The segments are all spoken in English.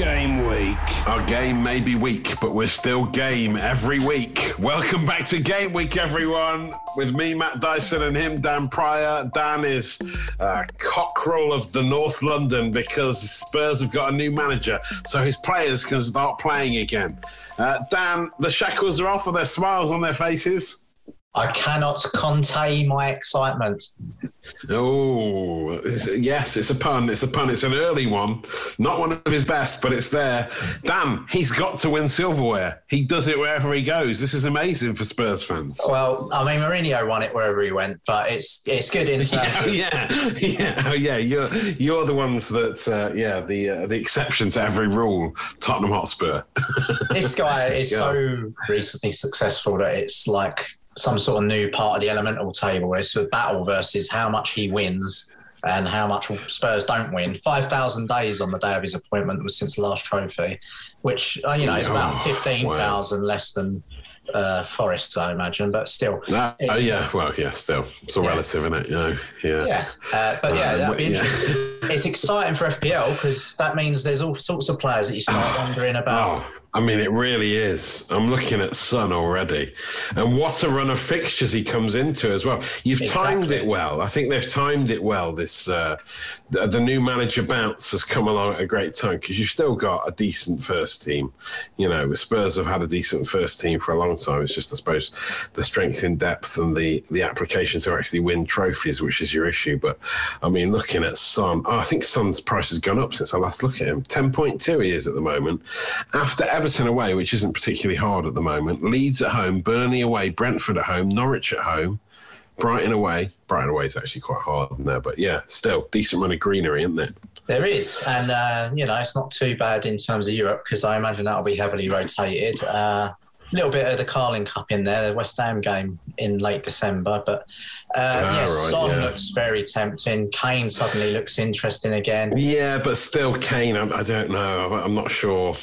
Game week. Our game may be weak, but we're still game every week. Welcome back to Game Week, everyone. With me, Matt Dyson, and him, Dan Pryor. Dan is uh, cockerel of the North London because Spurs have got a new manager, so his players can start playing again. Uh, Dan, the shackles are off, and their smiles on their faces. I cannot contain my excitement. Oh, it's, yes, it's a pun. It's a pun. It's an early one. Not one of his best, but it's there. Damn, he's got to win silverware. He does it wherever he goes. This is amazing for Spurs fans. Well, I mean, Mourinho won it wherever he went, but it's it's good in terms yeah, of. Yeah, yeah, oh, yeah. You're you're the ones that, uh, yeah, the uh, the exception to every rule. Tottenham Hotspur. this guy is yeah. so recently successful that it's like some sort of new part of the elemental table. It's a battle versus how much he wins and how much Spurs don't win. 5,000 days on the day of his appointment was since the last trophy, which, uh, you know, is about 15,000 wow. less than uh, Forest, I imagine, but still. Uh, uh, yeah, well, yeah, still. It's all yeah. relative, isn't it? You know, yeah. Yeah, uh, but yeah, that'd be interesting. it's exciting for FPL because that means there's all sorts of players that you start wondering about. Oh I mean, it really is. I'm looking at Son already. And what a run of fixtures he comes into as well. You've exactly. timed it well. I think they've timed it well. This uh, the, the, new manager bounce has come along at a great time because you've still got a decent first team. You know, the Spurs have had a decent first team for a long time. It's just, I suppose, the strength in depth and the, the applications to actually win trophies, which is your issue. But I mean, looking at Son, oh, I think Son's price has gone up since I last looked at him. 10.2 he is at the moment. After Everton away, which isn't particularly hard at the moment. Leeds at home, Burnley away, Brentford at home, Norwich at home, Brighton away. Brighton away is actually quite hard there, but yeah, still decent run of greenery, isn't there? There is, and uh, you know it's not too bad in terms of Europe because I imagine that'll be heavily rotated. Uh, a little bit of the Carling Cup in there, the West Ham game in late December. But uh, ah, yeah, right, Son yeah. looks very tempting. Kane suddenly looks interesting again. Yeah, but still, Kane, I, I don't know. I'm not sure.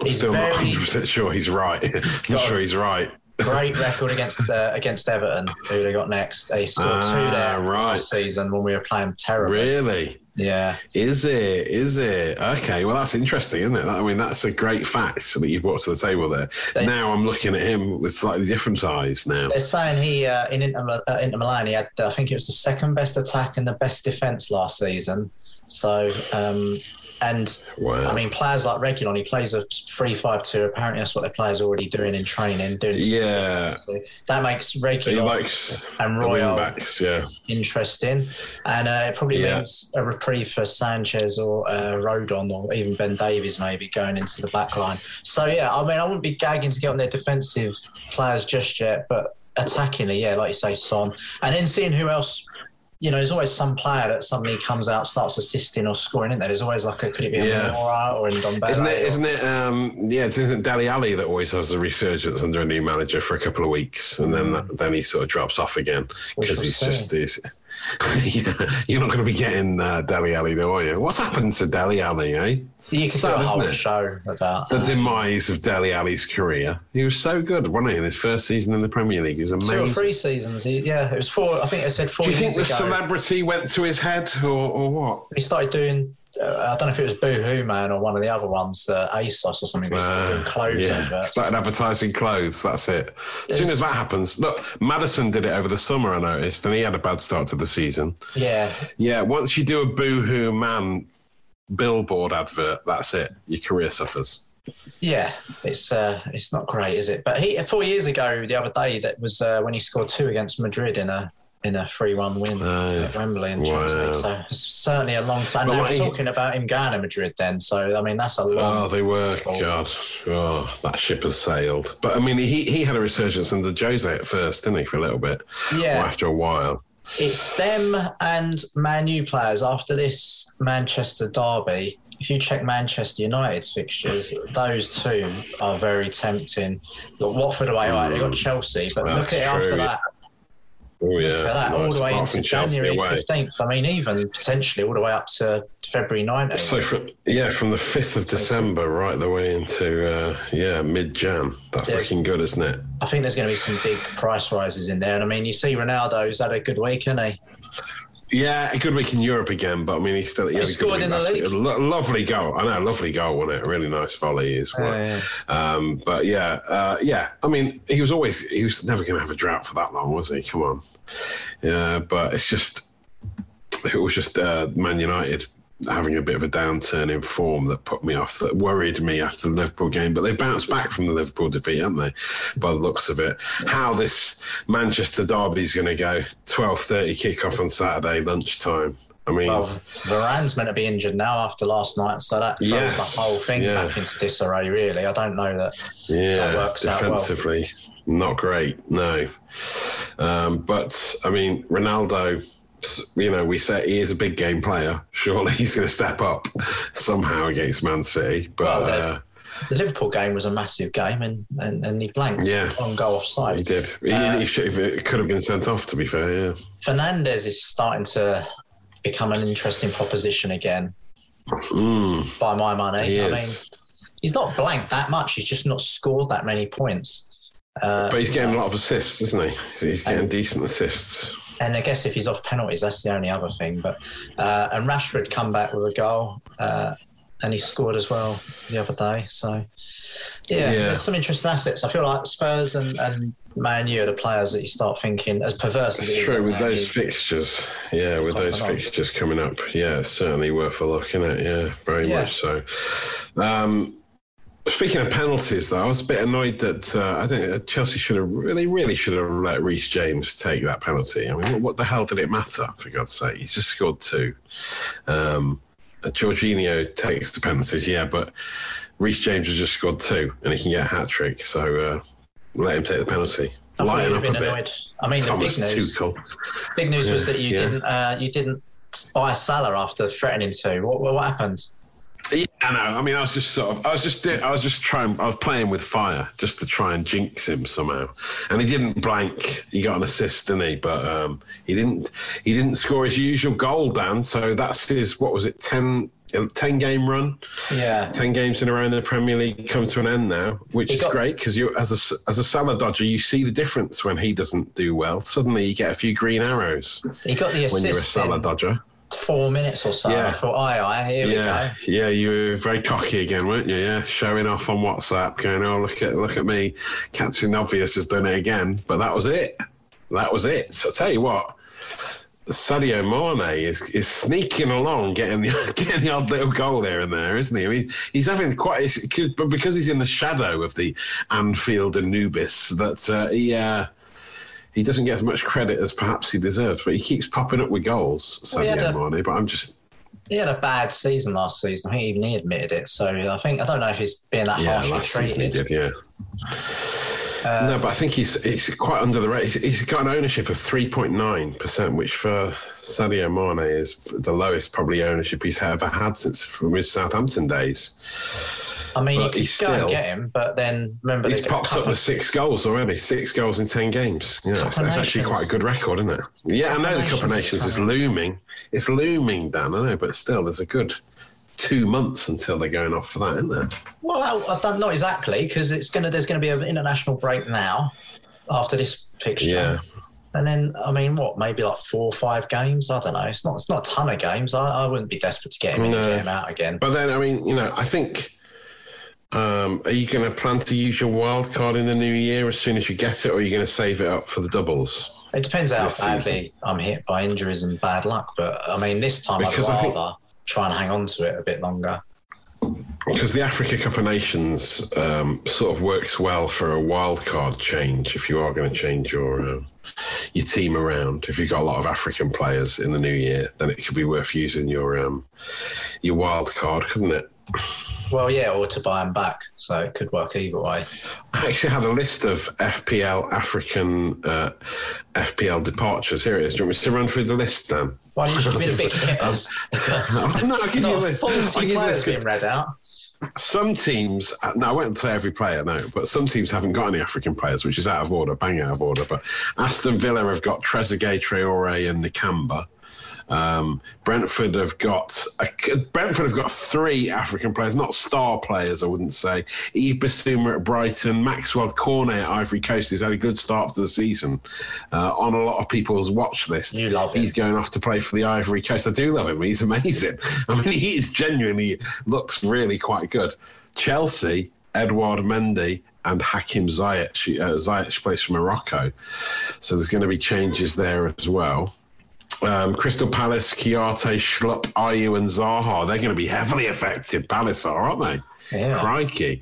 I'm he's still very, not 100 percent sure he's right. I'm not sure he's right. great record against uh, against Everton, who they got next. They scored ah, two there right. last season when we were playing terribly. Really? Yeah. Is it? Is it? Okay. Well, that's interesting, isn't it? I mean, that's a great fact that you've brought to the table there. They, now I'm looking at him with slightly different eyes now. They're saying he, uh, in Inter, uh, Inter Milan, he had, I think it was the second best attack and the best defence last season. So um, and wow. I mean, players like Reguilon, he plays a three-five-two. Apparently, that's what the players already doing in training. Doing yeah, so that makes Reguilon and Royal backs, yeah. interesting, and uh, it probably yeah. means a reprieve for Sanchez or uh, Rodon or even Ben Davies maybe going into the back line. So yeah, I mean, I wouldn't be gagging to get on their defensive players just yet, but attackingly, yeah, like you say, Son, and then seeing who else you know, there's always some player that suddenly comes out, starts assisting or scoring, isn't there? There's always like a could it be yeah. a Moura or in? Isn't it? Or... not it? Um, yeah, isn't Dele Alli that always has a resurgence under a new manager for a couple of weeks, and then that, then he sort of drops off again because he's just he's You're not going to be getting uh, Dele Alli, though, are you? What's happened to Dele Alli, eh? You could do a whole show about the demise of Dele Alli's career. He was so good, wasn't he? In his first season in the Premier League, he was amazing. Two or three seasons, he, yeah. It was four. I think I said four. Do you think the ago. celebrity went to his head, or, or what? He started doing uh, I don't know if it was Boo Hoo Man or one of the other ones, uh, ASOS or something. Uh, clothes yeah. But... Started advertising clothes. That's it. As soon as that happens, look, Maddison did it over the summer. I noticed, and he had a bad start to the season. Yeah, yeah. Once you do a Boo Hoo Man billboard advert, that's it. Your career suffers. Yeah, it's uh, it's not great, is it? But he four years ago, the other day, that was uh, when he scored two against Madrid in a in a 3 1 win at Wembley in wow. Champions League. So it's certainly a long time. But like, talking about him going to Madrid then. So, I mean, that's a long. Oh, they were. Ball. God. Oh, that ship has sailed. But, I mean, he, he had a resurgence under Jose at first, didn't he, for a little bit? Yeah. Or after a while. It's them and Man U players after this Manchester derby. If you check Manchester United's fixtures, those two are very tempting. Got Watford away, right? They got mm. Chelsea, but That's look at it true. after that Oh yeah, that, all the way into January fifteenth. I mean, even potentially all the way up to February nineteenth. So, from, yeah, from the fifth of December right the way into uh, yeah mid Jan. That's yeah. looking good, isn't it? I think there's going to be some big price rises in there. And I mean, you see Ronaldo's had a good week, hasn't he? Yeah, a good week in Europe again, but I mean, he still he, he scored in the league. Lo- lovely goal. I know, lovely goal, wasn't it? A really nice volley as well. yeah. Um, but yeah, uh, yeah. I mean, he was always he was never going to have a drought for that long, was he? Come on. Yeah, but it's just it was just uh, Man United having a bit of a downturn in form that put me off, that worried me after the Liverpool game. But they bounced back from the Liverpool defeat, haven't they? By the looks of it. How this Manchester derby is going to go? Twelve thirty kickoff on Saturday lunchtime. I mean, well, Varane's meant to be injured now after last night, so that throws yes, the whole thing yeah. back into disarray. Really, I don't know that. Yeah, that works defensively, well. not great. No, um, but I mean, Ronaldo you know, we say he is a big game player. Surely he's going to step up somehow against Man City. But well, the, uh, the, Liverpool game was a massive game, and, and, and he blanked yeah, on goal offside. He did. He, uh, he should, it could have been sent off. To be fair, yeah. Fernandes is starting to become an interesting proposition again. Mm, by my money, I mean, he's not blanked that much. He's just not scored that many points. Uh, but he's getting a lot of assists, isn't he? He's getting decent assists and I guess if he's off penalties, that's the only other thing. But uh, and Rashford come back with a goal, uh, and he scored as well the other day. So yeah, yeah, there's some interesting assets. I feel like Spurs and, and Man U are the players that you start thinking as perverse as True, with those fixtures. Yeah, with those fixtures coming up. Yeah, certainly worth a look, isn't it? Yeah, very yeah. much so. Um, Speaking of penalties, though, I was a bit annoyed that uh, I think Chelsea should have really, really should have let Reece James take that penalty. I mean, what the hell did it matter? For God's sake, he's just scored two. Um, uh, Jorginho takes the penalties, yeah, but Reece James has just scored two, and he can get a hat trick. So uh, let him take the penalty. I Lighten up a annoyed. bit. I mean, Thomas the big news. Big news yeah, was that you yeah. didn't uh, you didn't buy Salah after threatening to. What, what happened? Yeah, I know. I mean, I was just sort of, I was just, I was just trying, I was playing with fire just to try and jinx him somehow. And he didn't blank. He got an assist, didn't he? But um, he didn't, he didn't score his usual goal, Dan. So that's his, what was it, 10, 10 game run? Yeah. 10 games in a row in the Premier League come to an end now, which he is great because you, as a, as a Salah dodger, you see the difference when he doesn't do well. Suddenly you get a few green arrows. He got the assist. When you're a Salah dodger four minutes or so. Yeah. I thought, aye, aye, here yeah. we go. Yeah, you were very cocky again, weren't you? Yeah, showing off on WhatsApp, going, oh, look at look at me. Captain Obvious has done it again. But that was it. That was it. So I'll tell you what, Sadio Mane is, is sneaking along, getting the getting the odd little goal there and there, isn't he? I mean, he's having quite, but because he's in the shadow of the Anfield Anubis, that uh, he. Uh, he doesn't get as much credit as perhaps he deserves, but he keeps popping up with goals, Sadio well, Mane. But I'm just. He had a bad season last season. I think even he admitted it. So I think I don't know if he's being that yeah, harshly treated. he did, yeah. Uh, no, but I think he's he's quite under the rate. He's got an ownership of three point nine percent, which for Sadio Mane is the lowest probably ownership he's ever had since from his Southampton days. I mean, But you could go still- and get him, but then remember He's they've got a popped up with six goals already. Six goals in ten games. Yeah, that's, that's actually quite a good record, isn't it? Yeah, I know the Cup of Nations is Nations is coming. looming. It's looming, Dan. I know, but still, there's a good two months until they're going off for that, isn't there? Well, don't exactly because it's gonna. There's gonna be an international break now after this fixture. Yeah. And then, I mean, what? Maybe like four or five games. I don't know. It's not. It's not a ton of games. I, I wouldn't be desperate to get him in No. and get him out again. But then, I mean, you know, I think. Um, are you going to plan to use your wild card in the new year as soon as you get it, or are you going to save it up for the doubles? It depends how badly I'm hit by injuries and bad luck. But I mean, this time Because I I'd think- rather try and hang on to it a bit longer. Because the Africa Cup of Nations um, sort of works well for a wild card change if you are going to change your um, your team around. If you've got a lot of African players in the new year, then it could be worth using your um, your wild card, couldn't it? Well, yeah, or to buy them back. So it could work either way. I actually had a list of FPL African uh, FPL departures. Here it is. Do you want me to run through the list, Dan? Why don't you give me the big hitters? no, I'll give you a Not list. I'll 40 give players being read out. some teams, uh, no, I won't say every player, no, but some teams haven't got any African players, which is out of order, bang out of order. But Aston Villa have got Trezeguet, Traore, and Nakamba. Um, Brentford have got a, Brentford have got three African players, not star players, I wouldn't say. Yves Bissouma at Brighton, Maxwell Cornet at Ivory Coast, He's had a good start for the season uh, on a lot of people's watch list. You love him. He's going off to play for the Ivory Coast. I do love him. He's amazing. I mean, he is genuinely looks really quite good. Chelsea, Edouard Mendy, and Hakim Ziyech. Uh, Ziyech plays for Morocco, so there's going to be changes there as well. Um, Crystal Palace, Kouyate, Schlupp, Ayew, and Zaha. They're going to be heavily affected. Palace are, aren't they? Yeah. Crikey.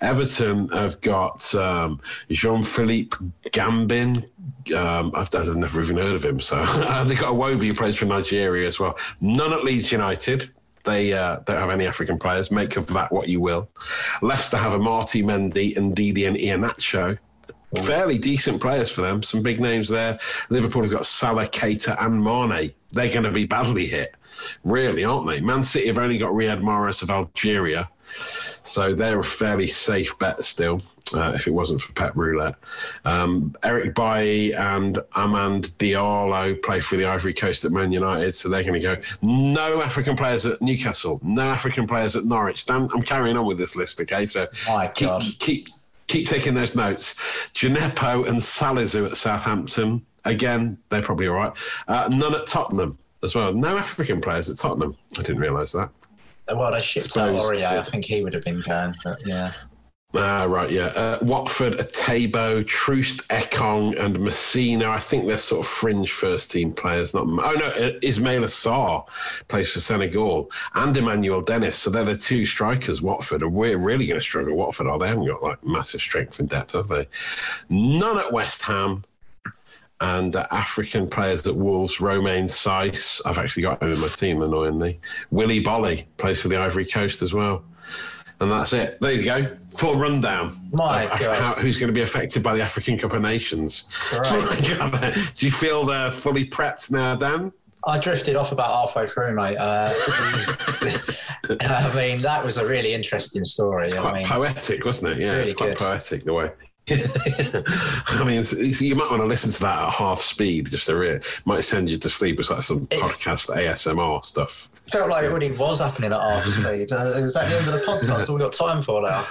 Everton have got um, Jean Philippe Gbamin. Um, I've, I've never even heard of him. So they've got Iwobi who plays for Nigeria as well. None at Leeds United. They uh, don't have any African players. Make of that what you will. Leicester have Amartey Mendy and Ndidi and Iheanacho. Fairly decent players for them. Some big names there. Liverpool have got Salah, Keita, and Mane. They're going to be badly hit, really, aren't they? Man City have only got Riyad Mahrez of Algeria. So they're a fairly safe bet still, uh, if it wasn't for Pep Roulette. Um, Eric Bailly and Amad Diallo play for the Ivory Coast at Man United, so they're going to go. No African players at Newcastle, no African players at Norwich. Dan, I'm carrying on with this list, okay? So My keep, God. keep keep taking those notes. Djenepo and Salisu at Southampton. Again, they're probably all right. Uh, none at Tottenham as well. No African players at Tottenham. I didn't realise that. Well, they shipped out Aurier. I think he would have been going, but yeah. Ah, right, yeah. Uh, Watford, Etebo, Troost, Ekong, and Masina. I think they're sort of fringe first team players. Not. Oh no, uh, Ismaila Sarr plays for Senegal, and Emmanuel Dennis. So they're the two strikers. Watford, and we're really going to struggle. Watford are. They haven't got like massive strength and depth, have they? None at West Ham. And uh, African players at Wolves, Romain Saiss. I've actually got him in my team, annoyingly. Willy Boly plays for the Ivory Coast as well. And that's it. There you go. Full rundown. My of, God. how, who's going to be affected by the African Cup of Nations. Right. Do you feel they're fully prepped now, Dan? I drifted off about halfway through, mate. Uh, I mean, that was a really interesting story. I Quite mean, poetic, wasn't it? Yeah, Really it's quite good. poetic the way. I mean, you might want to listen to that at half speed. Just to it might send you to sleep. It's like some If- podcast ASMR stuff. felt like it really was happening at half speed. Uh, is that the end of the podcast? All we got time for now.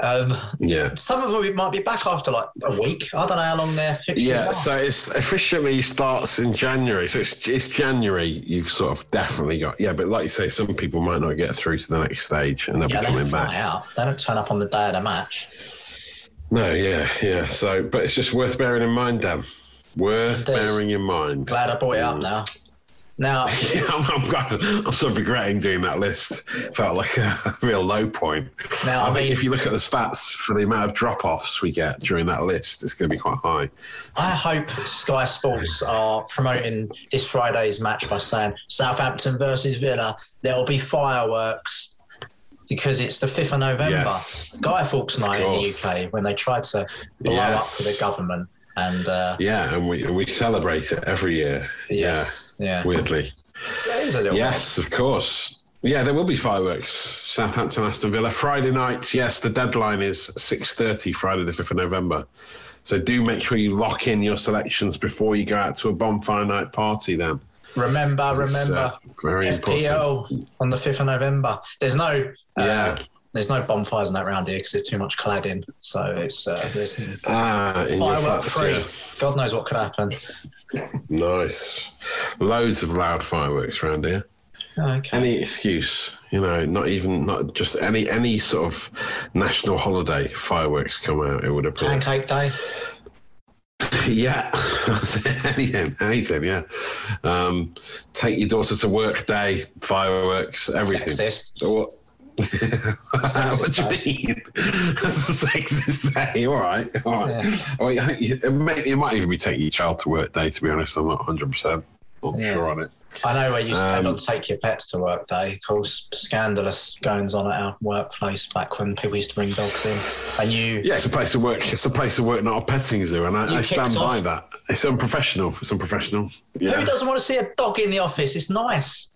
Um, Yeah. some of them might be back after like a week. I don't know how long their Yeah, so it's officially starts in January. So it's, it's January. You've sort of definitely got yeah, but like you say, some people might not get through to the next stage, and they'll yeah, be coming back. out. They don't turn up on the day of the match. No, yeah, yeah. So, but it's just worth bearing in mind, Dan. Worth bearing in mind. Glad I brought it up mm. now. Now, Yeah, I'm, I'm, I'm sort of regretting doing that list. Felt like a real low point. Now, I I think mean- if you look at the stats for the amount of drop-offs we get during that list, it's going to be quite high. I hope Sky Sports are promoting this Friday's match by saying Southampton versus Villa. There'll be fireworks because it's the 5th of November. Yes. Guy Fawkes night in the. UK when they tried to blow Yes. up the government. And uh, Yeah, and we and we celebrate it every year. yes, yeah, Yeah, weirdly. It is a little Yes, of course. Yeah, there will be fireworks. Southampton, Aston Villa, Friday night. Yes, the deadline is six thirty, Friday the fifth of November. So do make sure you lock in your selections before you go out to a bonfire night party. Then remember, remember, uh, very FPL important. on the fifth of November. There's no uh, Yeah. There's no bonfires in that round here because there's too much cladding. So it's uh, there's Ah, firework free. yeah. God knows what could happen. Nice. Loads of loud fireworks around here. Okay. Any excuse, you know, not even not just any any sort of national holiday fireworks come out. It would appear. Pancake day. Yeah, anything, anything. Yeah. Um, take your daughter to work day, fireworks, everything. Sexist. Or- what do you mean? That's a sexist day. All right, all right. Yeah. Oh, yeah, it, might, it might even be taking your child to work day. To be honest, I'm not 100 percent not Yeah. sure on it. I know where you stand Um, on take your pets to work day. Of course, scandalous goings on at our workplace back when people used to bring dogs in. And you, Yeah, it's a place of work. It's a place of work, not a petting zoo, and I, I stand kicked by that. It's unprofessional. It's unprofessional. Yeah. who doesn't want to see a dog in the office? It's nice.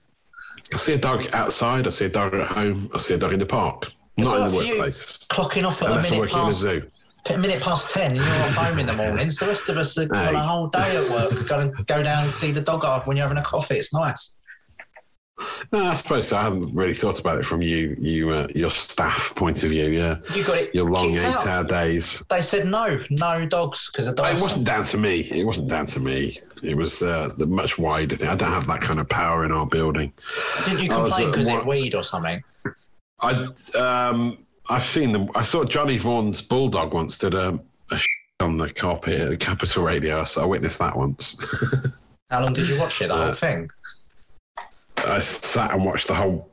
I see a dog outside. I see a dog at home. I see a dog in the park. Not in the workplace. Clocking off at Unless a minute working in a past zoo. A minute past ten, and you're off home in the mornings. The rest of us are on Hey. a whole day at work. Go to go down and see the dog off when you're having a coffee. It's nice. No, I suppose so. I haven't really thought about it from you, you, uh, your staff point of view. Yeah, You got it. your long eight-hour days. They said no, no dogs because the dogs. It wasn't down to me. It wasn't down to me. It was uh, the much wider thing. I don't have that kind of power in our building. Didn't you complain because it weed or something? I, um, I've seen them. I saw Johnny Vaughan's bulldog once did a, a on the carpet at the Capital Radio. So I witnessed that once. How long did you watch it? The Uh, whole thing. I sat and watched the whole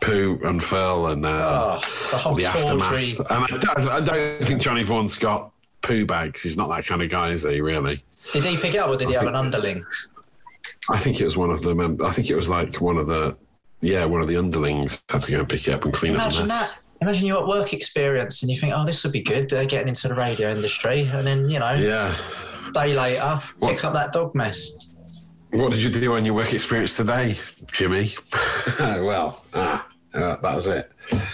poo unfurl and uh, Oh, the whole the aftermath. And I don't, I don't think Johnny Vaughan's got poo bags. He's not that kind of guy, is he? Really? Did he pick it up or did he I have an underling? I think it was one of the. mem- I think it was like one of the. Yeah, one of the underlings had to go and pick it up and clean up the Imagine mess. that. Imagine you're at work experience and you think, oh, this would be good, uh, getting into the radio industry. And then, you know, Yeah. day later, What? pick up that dog mess. What did you do on your work experience today, Jimmy? well, ah, uh, that was it.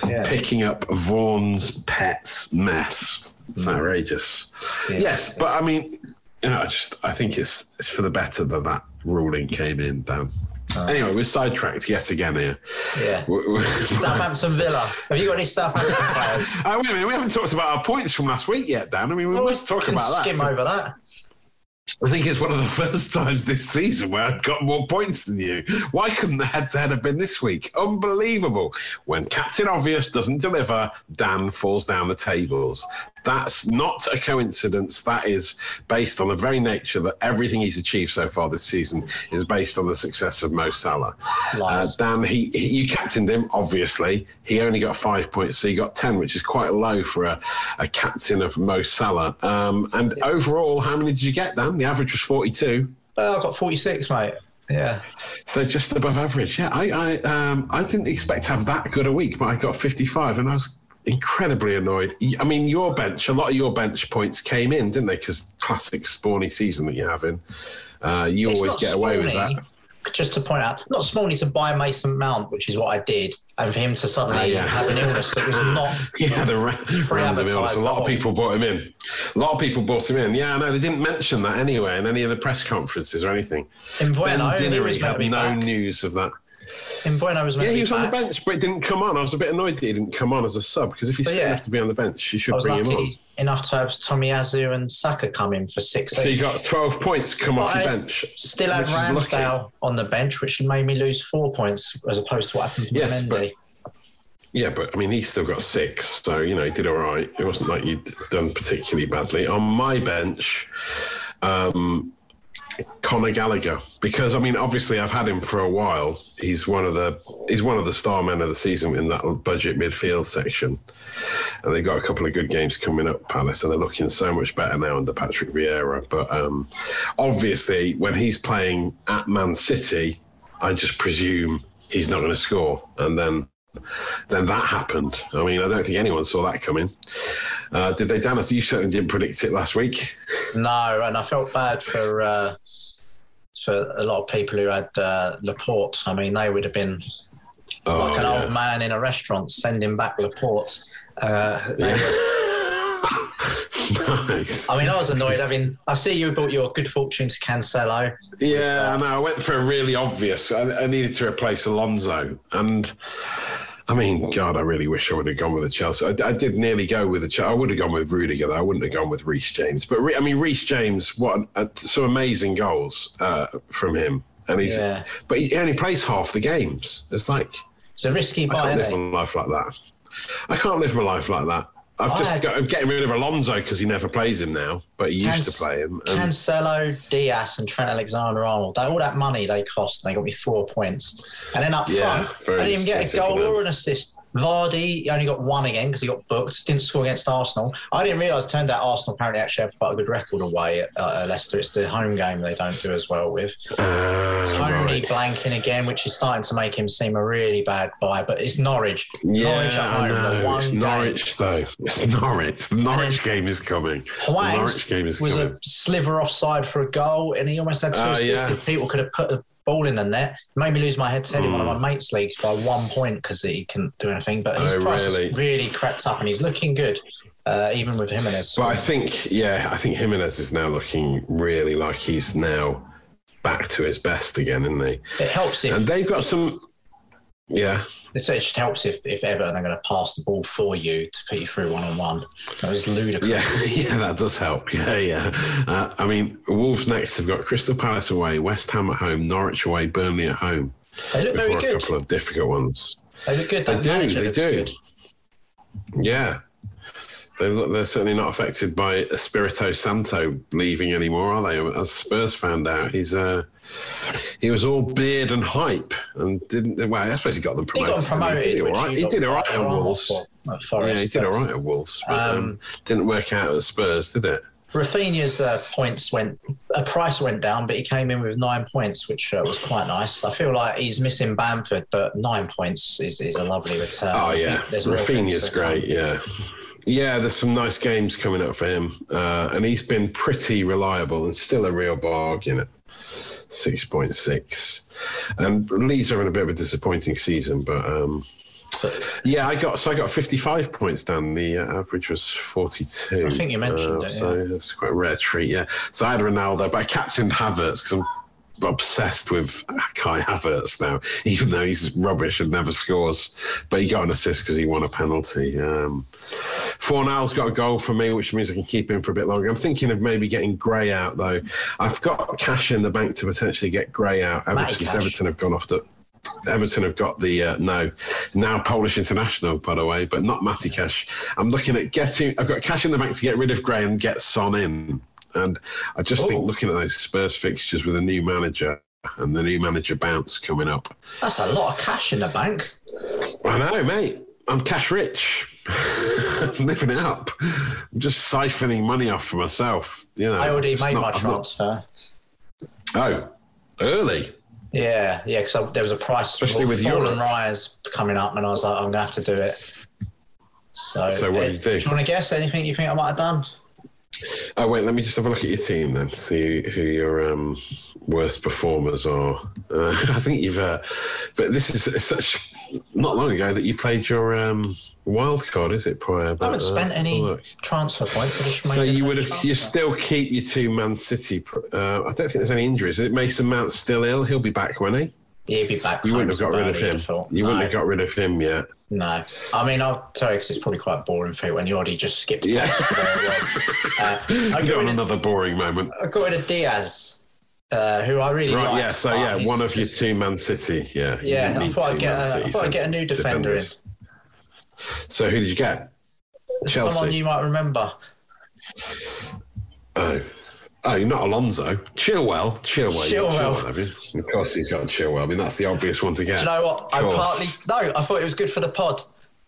Yeah. Picking up Vaughan's pet's mess. It's outrageous. Yeah. Yes, but I mean, you know, I just I think it's it's for the better that that ruling came in. Dan. Uh, anyway, we're sidetracked yet again here. Yeah. Southampton Villa. Have you got any Southampton players? Oh, wait a minute, we haven't talked about our points from last week yet, Dan. I mean, we Well, must talk about that. Skim over that. I think it's one of the first times this season where I've got more points than you. Why couldn't the head to head have been this week? Unbelievable. When Captain Obvious doesn't deliver, Dan falls down the tables. That's not a coincidence. That is based on the very nature that everything he's achieved so far this season is based on the success of Mo Salah. Uh, Dan, he, he you captained him, obviously. He only got five points, so you got 10, which is quite low for a, a captain of Mo Salah. Um, and overall, how many did you get, Dan? The average was 42. Well, I got 46, mate. Yeah. So just above average. Yeah, I I, um, I didn't expect to have that good a week, but I got 55 and I was incredibly annoyed. I mean, your bench, a lot of your bench points came in, didn't they? Because classic spawny season that you're having. Uh, you It's always get away with that. Just to point out, not Smalley to buy Mason Mount, which is what I did, and for him to suddenly Ah, yeah. have an illness that was not. He had a ra- random illness. A lot of people bought him in. A lot of people bought him in. Yeah, no, they didn't mention that anyway in any of the press conferences or anything. In Ben Bueno, Dinnery had no back. news of that. In Bueno was meant Yeah, he was on the bench, but he didn't come on. I was a bit annoyed that he didn't come on as a sub because if he's But fit yeah. enough to be on the bench, you should I was bring him on. enough to have Tommy Tomiyasu and Saka come in for six. So you got 12 points come off But your I bench. Still had which is lucky. Ramsdale on the bench, which made me lose four points as opposed to what happened to Yes, Mendy. Yeah, but I mean, he still got six, so you know he did all right. It wasn't like you'd done particularly badly. On my bench, um, Conor Gallagher, because I mean, obviously I've had him for a while. He's one of the he's one of the star men of the season in that budget midfield section, and they've got a couple of good games coming up, Palace, and they're looking so much better now under Patrick Vieira. But um, obviously, when he's playing at Man City, I just presume he's not going to score, and then then that happened. I mean, I don't think anyone saw that coming. Uh, did they, Dan? You certainly didn't predict it last week. No, and I felt bad for uh, for a lot of people who had uh, Laporte. I mean, they would have been oh, like an yeah. old man in a restaurant sending back Laporte. Uh, nice. I mean, I was annoyed. I mean, I see you brought your good fortune to Cancelo. Yeah, I know. I went for a really obvious. I, I needed to replace Alonso, and I mean, God, I really wish I would have gone with the Chelsea. I, I did nearly go with the Chelsea. I would have gone with Rudiger. Though. I wouldn't have gone with Reece James. But I mean, Reece James, what some amazing goals uh, from him, and he's. Yeah. But he only plays half the games. It's like it's a risky buy. I can't live my life like that. I can't live my life like that. I've just got, I'm getting rid of Alonso because he never plays him now, but he used to play him. Um, Cancelo, Dias, and Trent Alexander-Arnold. All that money they cost, and they got me four points. And then up yeah, front, I didn't even get a goal or an assist. Vardy only got one again because he got booked. Didn't score against Arsenal. I didn't realise. Turned out Arsenal apparently actually have quite a good record away at uh, Leicester. It's the home game they don't do as well with. Uh, Toney right. blanking again, which is starting to make him seem a really bad buy. But it's Norwich. Yeah, Norwich at home. It's Norwich though. It's Norwich. The Norwich game is coming. the Norwich game is was coming. a sliver offside for a goal, and he almost had two uh, assists. Yeah. People could have put a ball in the net. It made me lose my head to mm. in one of my hmm. mates' leagues by one point because he couldn't do anything. But his oh, price really? has really crept up and he's looking good. Uh, even with Jimenez. But I think, yeah, I think Jimenez is now looking really like he's now back to his best again, isn't he? It helps if. And they've got some. Yeah. It just helps if, if Everton are going to pass the ball for you to put you through one on one. That was ludicrous. Yeah, yeah, that does help. Yeah, yeah. Uh, I mean, Wolves next have got Crystal Palace away, West Ham at home, Norwich away, Burnley at home. They look very good. A couple of difficult ones. They look good. They do. They do. Good. Yeah. They're, they're certainly not affected by Espirito Santo leaving anymore, are they? As Spurs found out, he's uh, he was all beard and hype and didn't. Well, I suppose he got them promoted. He got promoted. He did all right. He did all right at Wolves. yeah, he did all right at Wolves. But, um, um, didn't work out at Spurs, did it? Raphinha's uh, points went, a price went down, but he came in with nine points, which uh, was quite nice. I feel like he's missing Bamford, but nine points is, is a lovely return. Oh yeah, Raphinha's great. Yeah, yeah, there's some nice games coming up for him, uh, and he's been pretty reliable and still a real bargain at six point six. And Leeds are having a bit of a disappointing season, but um, yeah, I got so I got 55 points down. The uh, average was 42. I think you mentioned uh, it. So that's quite a rare treat. Yeah. So I had Ronaldo, but I captained Havertz because I'm obsessed with Kai Havertz now, even though he's rubbish and never scores. But he got an assist because he won a penalty. Um, Fornals got a goal for me, which means I can keep him for a bit longer. I'm thinking of maybe getting Gray out though. I've got cash in the bank to potentially get Gray out. Obviously, Everton have gone off the. Everton have got the uh, no now Polish international, by the way, but not Matty Cash. I'm looking at getting. I've got cash in the bank to get rid of Gray and get Son in. And I just think oh. looking at those Spurs fixtures with a new manager and the new manager bounce coming up. That's a lot of cash in the bank. I know, mate. I'm cash rich. I'm living it up. I'm just siphoning money off for myself. You know, I already made not, my transfer. Oh, early. Yeah, yeah, because there was a price, especially with and Rise coming up, and I was like, I'm gonna have to do it. So, so what do eh, you do? Do you want to guess anything you think I might have done? Oh wait, let me just have a look at your team then. See who your um, worst performers are. Uh, I think you've, uh, but this is such not long ago that you played your um, wild card, is it? Prior, but, I haven't spent uh, any transfer points. so you would have, you still keep your two Man City. Uh, I don't think there's any injuries. Is Mason Mount's still ill? He'll be back, won't he? He'll be back. You wouldn't have got rid of him. You no. wouldn't have got rid of him yet. No, I mean I'll tell you because it's probably quite boring for you when you already just skipped. Yeah, uh, I got in another of, boring moment. I got rid of Dias, uh, who I really right. Like, yeah, so yeah, one of your two Man City. Yeah, yeah. I thought, I'd get, a, I thought I'd get a new defender defenders. in. So who did you get? Chelsea. Someone you might remember. Oh. Oh, you're not Alonso. Chilwell. Chilwell. Chilwell. Chilwell of course he's got Chilwell. I mean, that's the obvious one to get. Do you know what? I partly no. I thought it was good for the pod.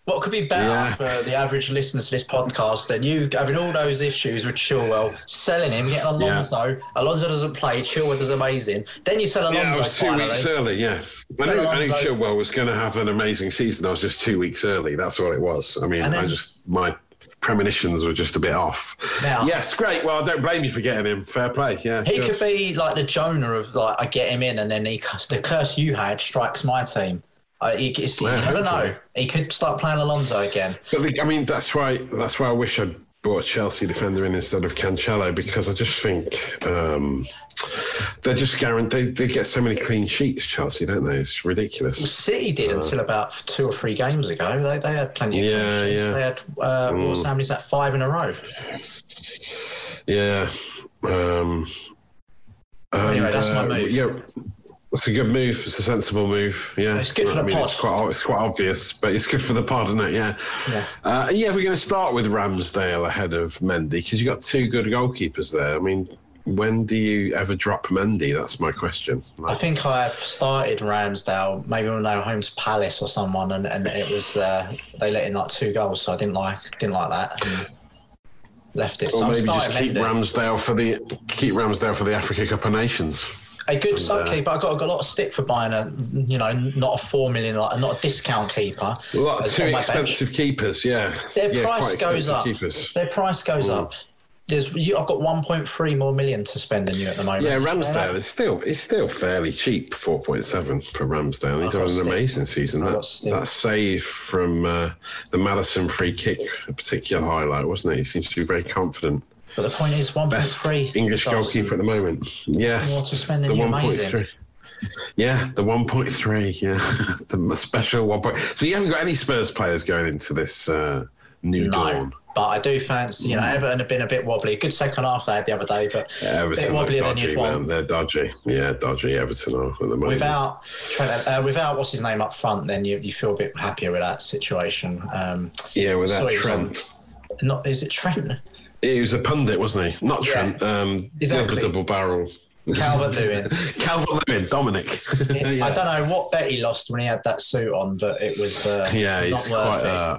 What could be better yeah. for the average listener to this podcast than you having all those issues with Chilwell, selling him, getting Alonso. Yeah. Alonso doesn't play. Chilwell does amazing. Then you sell Alonso. Yeah, I was two finally. weeks early. Yeah, I knew, I knew Chilwell was going to have an amazing season. I was just two weeks early. That's what it was. I mean, then, I just my premonitions were just a bit off. Now, yes, great. Well, I don't blame you for getting him. Fair play. Yeah, he good. could be like the Jonah of like I get him in, and then he the curse you had strikes my team. Uh, he, you never know. He could start playing Alonso again. But the, I mean, that's why that's why I wish I'd brought a Chelsea defender in instead of Cancelo because I just think um, they're just guaranteed. They, they, get so many clean sheets, Chelsea, don't they? It's ridiculous. Well, City did uh, until about two or three games ago. They, they had plenty of yeah, clean sheets. Yeah. They had, uh, mm. what's how many's that? Five in a row. Yeah. Um, anyway, that's my uh, move. Yeah. It's a good move. It's a sensible move. Yeah, it's good for I mean, pod. It's quite, it's quite obvious, but it's good for the pod, isn't it? Yeah. Yeah. Uh, yeah, we're going to start with Ramsdale ahead of Mendy because you've got two good goalkeepers there. I mean, when do you ever drop Mendy? That's my question. Like, I think I started Ramsdale maybe when they were home to Palace or someone, and, and it was uh, they let in like two goals, so I didn't like didn't like that. And left it. Or so maybe just keep Mendy. Ramsdale for the keep Ramsdale for the Africa Cup of Nations a good sub keeper. I got, I got a lot of stick for buying a, you know, not a four million, like not a discount keeper. A lot of too expensive bench. keepers, yeah. Their yeah, price goes up. Keepers. Their price goes mm. up. There's, you, I've got 1.3 more million to spend than you at the moment. Yeah, Ramsdale is still it's still fairly cheap, 4.7 for Ramsdale. He's had an amazing season. That that save from uh, the Maddison free kick, a particular highlight, wasn't it? He seems to be very confident. But the point is, 1.3 English goalkeeper at the moment. Yes, the 1.3. Yeah, the 1.3. Yeah, the special 1. So you haven't got any Spurs players going into this uh, new no. dawn. But I do fancy, you know. Everton have been a bit wobbly. Good second half they had the other day, but yeah, Everton a bit dodgy, than you'd man. want. They're dodgy. Yeah, dodgy Everton are at the moment. Without Trent, uh, without what's his name up front, then you, you feel a bit happier with that situation. Um, yeah, without Trent. On, not is it Trent? He was a pundit, wasn't he? Not Trent. Yeah, um, exactly. double barrel. Calvert Lewin. Calvert Lewin, Dominic. yeah. I don't know what bet he lost when he had that suit on, but it was uh, yeah, he's quite. Uh,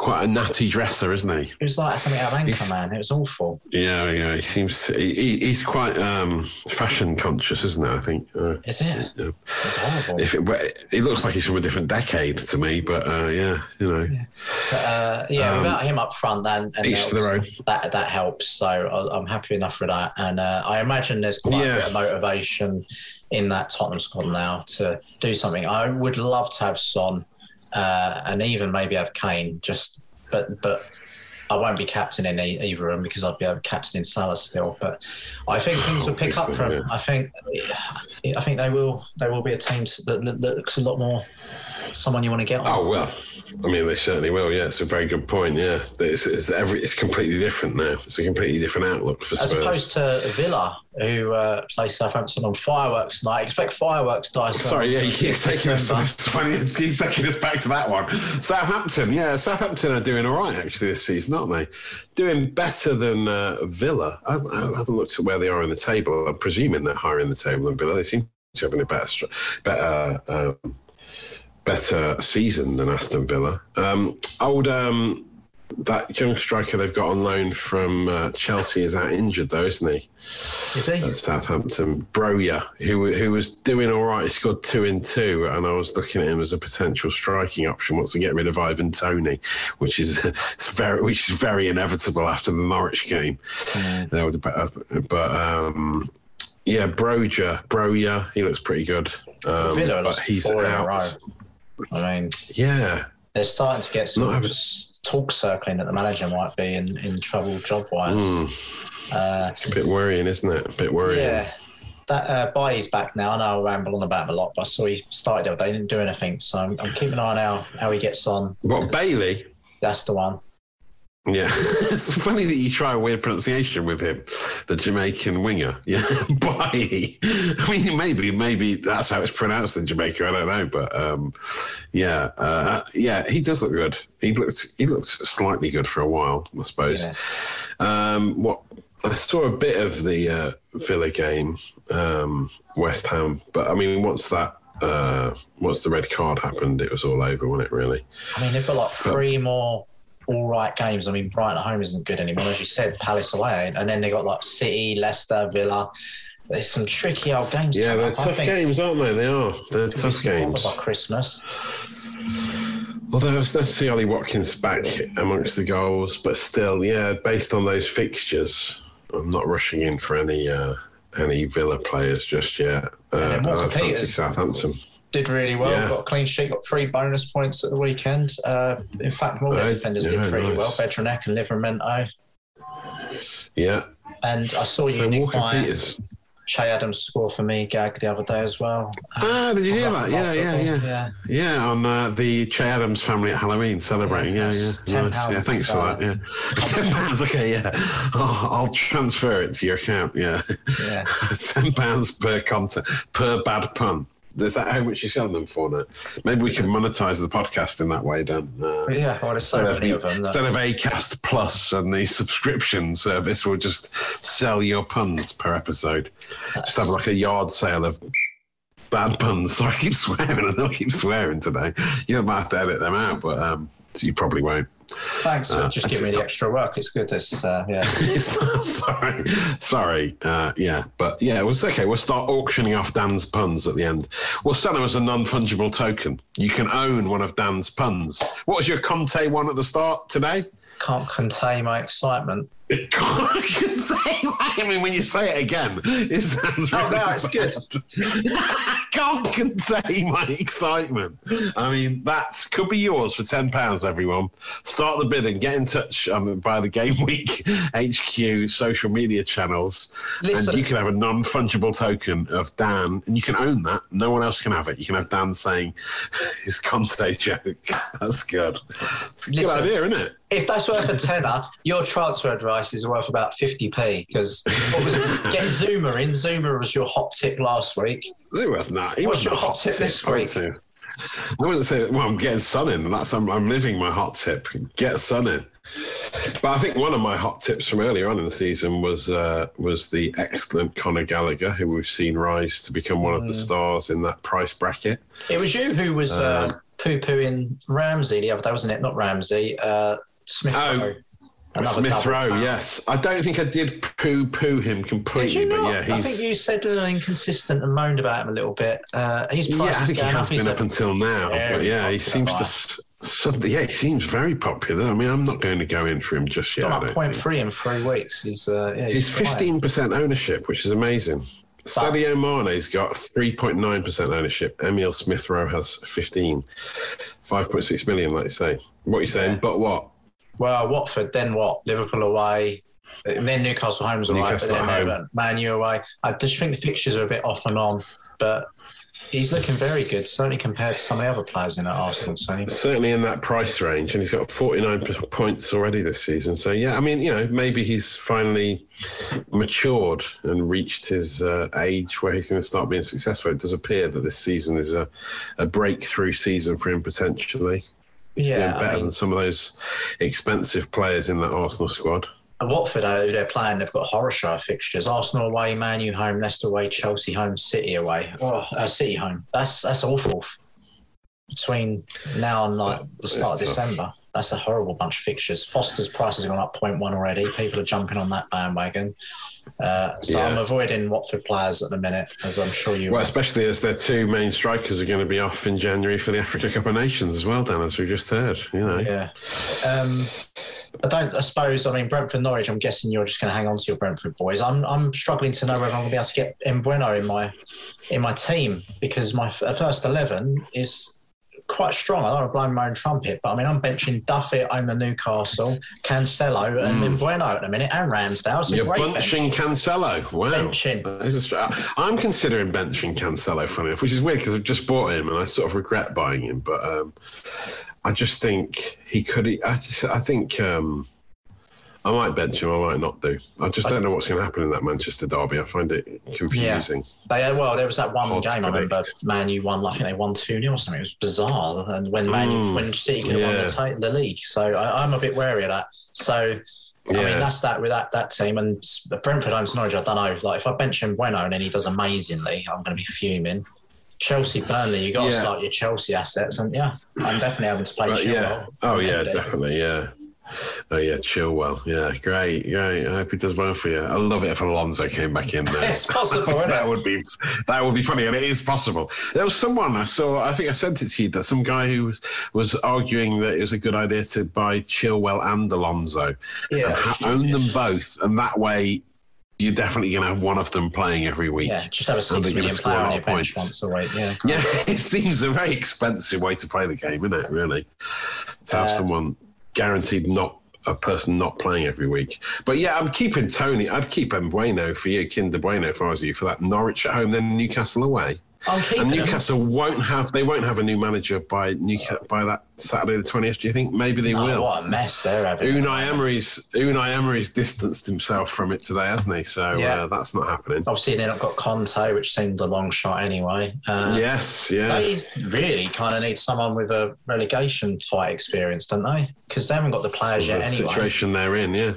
quite a natty dresser, isn't he? It was like something out of Anchorman. It was awful. Yeah, yeah. He seems he, he's quite um, fashion conscious, isn't he? I think. Uh, Is it? Yeah. It's horrible. If it, it looks like he's from a different decade to me, but uh, yeah, you know. Yeah, but, uh, yeah um, without him up front, and, and each their own. that that helps. So I'm happy enough with that, and uh, I imagine there's quite yeah. a bit of motivation in that Tottenham squad now to do something. I would love to have Son uh, and even maybe have Kane. Just but but I won't be captaining either of them because I'll be captaining Salah still. But I think things will pick up from. I think I think they will. They will be a team that, that looks a lot more someone you want to get on. Oh well, I mean, they certainly will. Yeah, it's a very good point. Yeah, it's, it's every it's completely different now. It's a completely different outlook for Spurs. As opposed to Villa, who uh, play Southampton on fireworks night. Expect fireworks dice. Sorry, yeah, you keep taking us. Keep taking us back to that one. Southampton, yeah, Southampton are doing all right actually this season, aren't they? Doing better than uh, Villa. I, I, haven't looked at where they are in the table. I'm presuming they're higher in the table than Villa. They seem to have a better, better. Um, better season than Aston Villa. Um, old um, that young striker they've got on loan from uh, Chelsea is out injured though, isn't he? Is he? At Southampton, Broja, who who was doing all right. He scored two in two, and I was looking at him as a potential striking option once we get rid of Ivan Toney, which is very which is very inevitable after the Norwich game. Mm. But, but um, yeah, Broja, Broja, he looks pretty good. Um, Villa but he's out. I mean, yeah, they're starting to get some having... talk circling that the manager might be in, in trouble job wise. Mm. Uh, a bit worrying, isn't it? A bit worrying. Yeah. That uh, Bailly's back now. I know I'll ramble on about him a lot, but I saw he started the other day, didn't do anything. So I'm, I'm keeping an eye on how, how he gets on. What, Bailey? That's the one. Yeah, it's funny that you try a weird pronunciation with him, the Jamaican winger. Yeah, Bailly. I mean, maybe, maybe that's how it's pronounced in Jamaica. I don't know, but um, yeah, uh, yeah, he does look good. He looked, he looked slightly good for a while, I suppose. Yeah. Um, what I saw a bit of the uh, Villa game, um, West Ham, but I mean, once that uh, once the red card happened, it was all over, wasn't it? Really. I mean, they've got like three but, more all right games. I mean, Brighton at home isn't good anymore, as you said. Palace away, and then they got like City, Leicester, Villa. There's some tricky old games. Yeah, they're tough games, aren't they? They are. They're tough games. About Christmas. Although it's nice to see Ollie Watkins back amongst the goals, but still, yeah, based on those fixtures, I'm not rushing in for any uh, any Villa players just yet. Uh, and then Walker Peters. Southampton. Did really well. Yeah. Got a clean sheet, got three bonus points at the weekend. Uh, in fact, more their defenders yeah, did pretty nice. well. Bednarek and Livramento. Yeah. And I saw you, so Nick Peters. Che Adams score for me, Gag, the other day as well. Ah, did you hear that? Yeah, yeah, yeah, yeah, yeah. on uh, the Che Adams family at Halloween celebrating. Yeah, yeah, yeah. Nice. yeah thanks for that. Yeah, ten pounds. Okay, yeah. Oh, I'll transfer it to your account. Yeah, yeah. ten pounds per content per bad pun. Is that how much you're selling them for now? Maybe we can monetize the podcast in that way, Dan. Uh, yeah, well, there's so many of them. Instead of Acast Plus and the subscription service, we'll just sell your puns per episode. That's... Just have like a yard sale of bad puns. Sorry, I keep swearing. I don't keep swearing today. You might have to edit them out, but um, you probably won't. Thanks for uh, just giving me the extra work. It's good. This, uh, yeah. sorry, sorry. Uh, yeah, but yeah, it was okay. We'll start auctioning off Dan's puns at the end. We'll sell them as a non-fungible token. You can own one of Dan's puns. What was your Conte one at the start today? Can't contain my excitement. It can't contain. I mean, when you say it again, it sounds. Oh no, it's good. can't contain my excitement. I mean, that could be yours for ten pounds. Everyone, start the bidding. Get in touch um, by the Game Week HQ social media channels, Listen. and you can have a non-fungible token of Dan, and you can own that. No one else can have it. You can have Dan saying his Conte joke. That's good. It's a Listen. good idea, isn't it? If that's worth a tenner, your transfer advice is worth about 50p because what was it? Get Zouma in. Zouma was your hot tip last week. It was not. He What's your hot tip, tip this week? I wouldn't say, well, I'm getting Son in. That's I'm, I'm living my hot tip. Get Son in. But I think one of my hot tips from earlier on in the season was uh, was the excellent Conor Gallagher, who we've seen rise to become one of the mm. stars in that price bracket. It was you who was uh, um, poo pooing Ramsey the other day, wasn't it? Not Ramsey. Uh, Smith oh. Rowe. Smith Rowe, yes. I don't think I did poo poo him completely, but yeah, he's. I think you said uh, inconsistent and moaned about him a little bit. Uh, his yeah, I think he has been up until now, but yeah, he seems to. Suddenly, yeah, he seems very popular. I mean, I'm not going to go in for him just yet. Point three in three weeks. He's uh, yeah, he's fifteen percent ownership, which is amazing. But, Sadio Mane's got 3.9% ownership. Emil Smith Rowe has 15. 5.6 million, like you say. What are you saying? Yeah. But what? Well, Watford, then what? Liverpool away, then Newcastle home's away, Newcastle but then home. Man U away. I just think the fixtures are a bit off and on, but he's looking very good, certainly compared to some of the other players in that Arsenal team. Certainly in that price range, and he's got 49 points already this season. So, yeah, I mean, you know, maybe he's finally matured and reached his uh, age where he's going to start being successful. It does appear that this season is a, a breakthrough season for him potentially. Yeah, better I mean, than some of those expensive players in that Arsenal squad. And Watford, who they're playing, they've got horror show fixtures: Arsenal away, Man U home, Leicester away, Chelsea home, City away. Oh, uh, City home. That's that's awful. Between now and like the start of December, that's a horrible bunch of fixtures. Foster's price has gone up 0.1 already. People are jumping on that bandwagon. Uh, so yeah. I'm avoiding Watford players at the minute, as I'm sure you. Well, will. especially as their two main strikers are going to be off in January for the Africa Cup of Nations as well, Dan, as we just heard. You know. Yeah. Um, I don't. I suppose. I mean, Brentford Norwich. I'm guessing you're just going to hang on to your Brentford boys. I'm. I'm struggling to know whether I'm going to be able to get Mbeumo in my in my team because my first eleven is quite strong. I don't want to blow my own trumpet, but I mean, I'm benching Duffett, I'm the Newcastle, Cancelo, and mm. Bueno at the minute, and Ramsdale. So You're benching bench. Cancelo. Wow. Benching. I'm considering benching Cancelo, funny enough, which is weird because I've just bought him and I sort of regret buying him. But um, I just think he could. I, I think. Um, I might bench him, I might not do. I just don't know what's going to happen in that Manchester derby. I find it confusing. Yeah, well, there was that one Hard game I remember Man U won. I think they won two 0 or something. It was bizarre, and when Man U, mm, when City could have yeah. won the, the, league, so I, am a bit wary of that. So. I mean that's that with that that team and Brentford home to Norwich. I don't know. Like if I bench him Bueno and then he does amazingly, I'm going to be fuming. Chelsea, Burnley, you got to yeah. start your Chelsea assets, and yeah, I'm definitely having to play. yeah. Oh yeah, definitely. Yeah. Oh yeah, Chilwell. Yeah, great, great. I hope he does well for you. I love it if Alonso came back in there. it's possible. that would be that would be funny, and it is possible. There was someone I saw. I think I sent it to you. That some guy who was, was arguing that it was a good idea to buy Chilwell and Alonso, yeah, and own them both, and that way you're definitely going to have one of them playing every week. Yeah, just have a six million player on your bench once a week. Yeah, yeah, it seems a very expensive way to play the game, isn't it? Really, to have uh, someone guaranteed not a person not playing every week. But yeah, I'm keeping Toney. I'd keep Bueno for you, Kinder Bueno, if I was you, for that Norwich at home, then Newcastle away and Newcastle him. won't have they won't have a new manager by Newcastle by that Saturday the twentieth. Do you think maybe they no, will? What a mess they're having. Unai Emery's Unai Emery's distanced himself from it today, hasn't he? So yeah. uh, that's not happening. Obviously, they've not got Conte, which seemed a long shot anyway. Uh, yes, yeah. They really kind of need someone with a relegation fight experience, don't they? Because they haven't got the players well, yet. The anyway. situation they're in, yeah,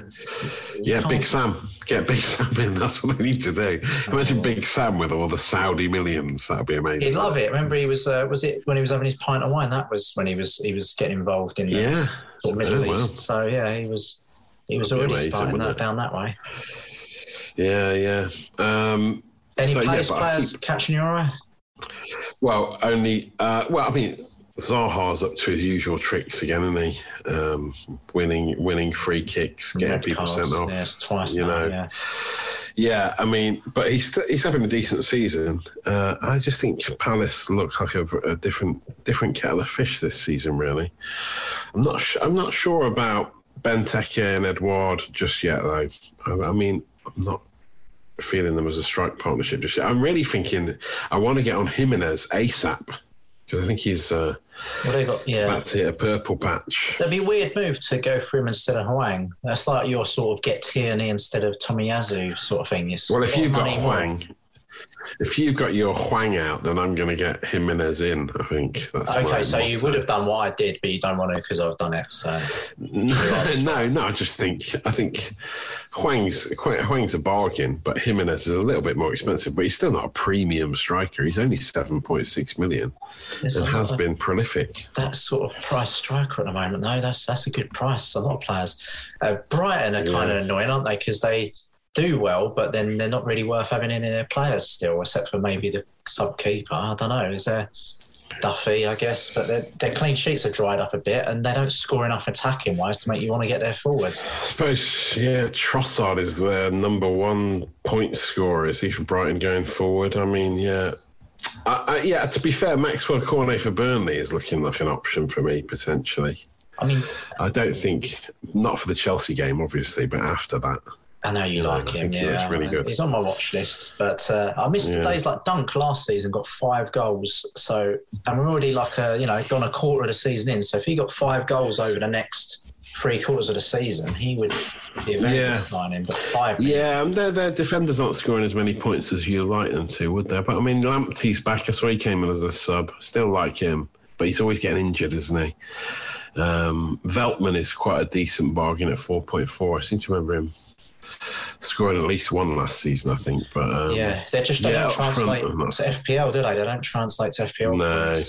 you yeah. Big Sam get Big Sam in. That's what they need to do. Imagine Big Sam with all the Saudi millions. That'd be amazing. He'd love it. Remember, he was uh, was it when he was having his pint of wine? That was when he was he was getting involved in the yeah. sort of Middle oh, East. So yeah, he was he was already amazing, starting that down that way. Yeah, yeah. Um, Any so, players, yeah, players keep... catching your eye? Well, only. Uh, well, I mean, Zaha's up to his usual tricks again, isn't he? Um, winning, winning free kicks, getting Red people cards, sent off. Yes, twice. You now, know, yeah. yeah. I mean, but he's he's having a decent season. Uh, I just think Palace look like a, a, different different kettle of fish this season. Really, I'm not sh- I'm not sure about Benteke and Edouard just yet, though. I, I mean, I'm not feeling them as a strike partnership just yet. I'm really thinking I want to get on Jimenez ASAP because I think he's uh, what they got? Yeah, that's it, a purple patch. That'd be a weird move to go for him instead of Hwang. That's like your sort of get Tierney instead of Tommy Tomiyasu sort of thing. well, if you've got Hwang, if you've got your Hwang out, then I'm going to get Jimenez in. I think. That's okay, so you would have done what I did, but you don't want to because I've done it. So no, no, I just think I think Hwang's Hwang's a bargain, but Jimenez is a little bit more expensive. But he's still not a premium striker. He's only seven point six million, it's and has been prolific. That sort of price striker at the moment, though, that's that's a good price. A lot of players. Uh, Brighton are yeah. kind of annoying, aren't they? Because they do well, but then they're not really worth having in their players still, except for maybe the sub keeper. I don't know. Is there Duffy, I guess, but their, their clean sheets are dried up a bit, and they don't score enough attacking wise to make you want to get their forwards. I suppose, yeah, Trossard is their number one point scorer. Is he for Brighton going forward? I mean, yeah. Uh, uh, yeah, to be fair, Maxwell Cornet for Burnley is looking like an option for me potentially. I mean, I don't think not for the Chelsea game, obviously, but after that. I know you like him. Yeah, really good. He's on my watch list, but uh, I missed yeah. days like Dunk last season. Got five goals, so and we're already like a you know gone a quarter of the season in. So if he got five goals over the next three quarters of the season, he would be a very yeah. good signing. But five, yeah, um, their their defenders aren't scoring as many points as you like them to, would they? But I mean, Lamptey's back. That's why he came in as a sub. Still like him, but he's always getting injured, isn't he? Um, Veltman is quite a decent bargain at 4.4. I seem to remember him scored at least one last season, I think. But um, yeah, they just yeah, don't translate front, to FPL, do they? They don't translate to FPL. No.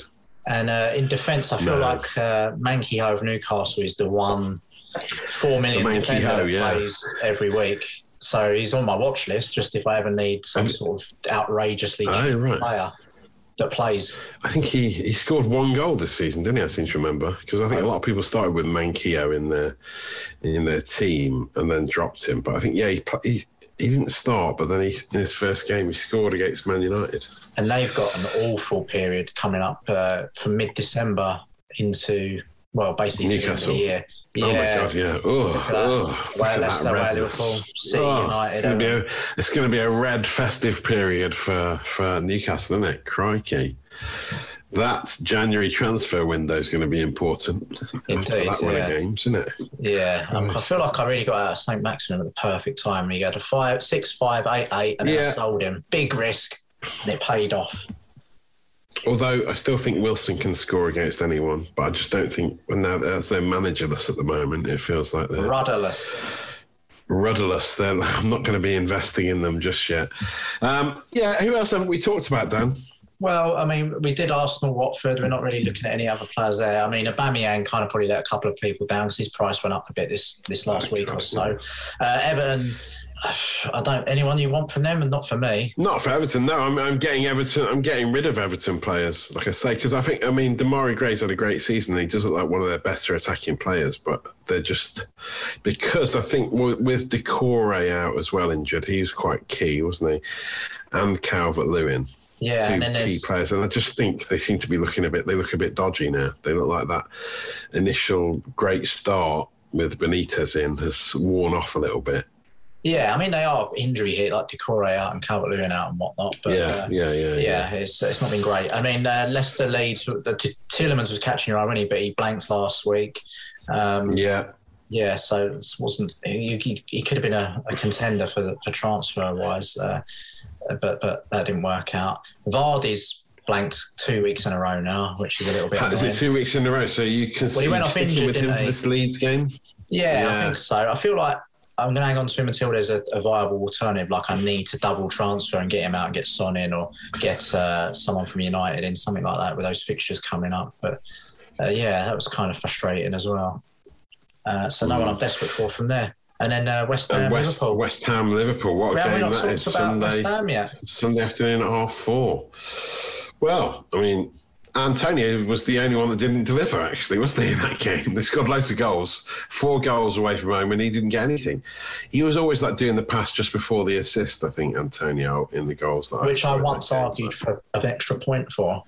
And uh, in defence, I feel no. like uh, of Newcastle is the one four million defender yeah. plays every week. So he's on my watch list just if I ever need some sort of outrageously oh, right. player that plays. I think he, he scored one goal this season, didn't he? I seem to remember because I think a lot of people started with Manquillo in their in their team and then dropped him. But I think yeah, he he, he didn't start, but then he in his first game he scored against Man United. And they've got an awful period coming up uh, from mid December into well, basically Newcastle. the year. Yeah. Oh my god, yeah. Oh, oh where Leicester, where Liverpool, City, oh, United. It's going, a, it's going, to be a red festive period for, for Newcastle, isn't it? Crikey. That January transfer window is going to be important Indeed, after that yeah. of games, isn't it? Yeah, um, I feel like I really got out of St Maximin at the perfect time. He had a five, six, five, eight, eight, and yeah. I sold him. Big risk, and it paid off. Although I still think Wilson can score against anyone, but I just don't think And now as they're managerless at the moment, it feels like they're rudderless. Rudderless. They're, I'm not going to be investing in them just yet. Um, yeah, who else haven't we talked about, Dan? Well, I mean, we did Arsenal, Watford. We're not really looking at any other players there. I mean, Aubameyang kind of probably let a couple of people down because his price went up a bit this this last week or so. Uh, Everton I don't. Anyone you want from them, and not for me. Not for Everton. No, I'm, I'm getting Everton. I'm getting rid of Everton players, like I say, because I think I mean Demarai Gray's had a great season. He does look like one of their better attacking players, but they're just because I think with, with Doucouré out as well injured, he was quite key, wasn't he? And Calvert Lewin. Yeah, two and then key there's players, and I just think they seem to be looking a bit. They look a bit dodgy now. They look like that initial great start with Benitez in has worn off a little bit. Yeah. I mean, they are injury hit, like Doucouré out and Calvert Lewin out and whatnot. But yeah, uh, yeah, yeah, yeah, it's it's not been great. I mean, uh, Leicester Leeds. The T- Tielemans was catching your eye, he? But he blanks last week. Um, yeah. yeah, so it wasn't. He, he, he could have been a, a contender for the, for transfer wise, uh, but but that didn't work out. Vardy's blanked two weeks in a row now, which is a little bit. Is it two weeks in a row? So you can Well, he went off injured, with him for this Leeds game. Yeah, Yeah. I think so. I feel like I'm going to hang on to him until there's a, a viable alternative. Like I need to double transfer and get him out and get Son in, or get uh, someone from United in, something like that, with those fixtures coming up. But uh, yeah, that was kind of frustrating as well. Uh, so no one I'm desperate for from there. And then uh, West Ham, And West, Liverpool. West Ham, Liverpool. What a game that is! Sunday, West Ham yet. Sunday afternoon at half four. Well, I mean, Antonio was the only one that didn't deliver, actually, wasn't he, in that game? They scored loads of goals, four goals away from home, and he didn't get anything. He was always like doing the pass just before the assist, I think, Antonio, in the goals. That Which I that once argued for an extra point for.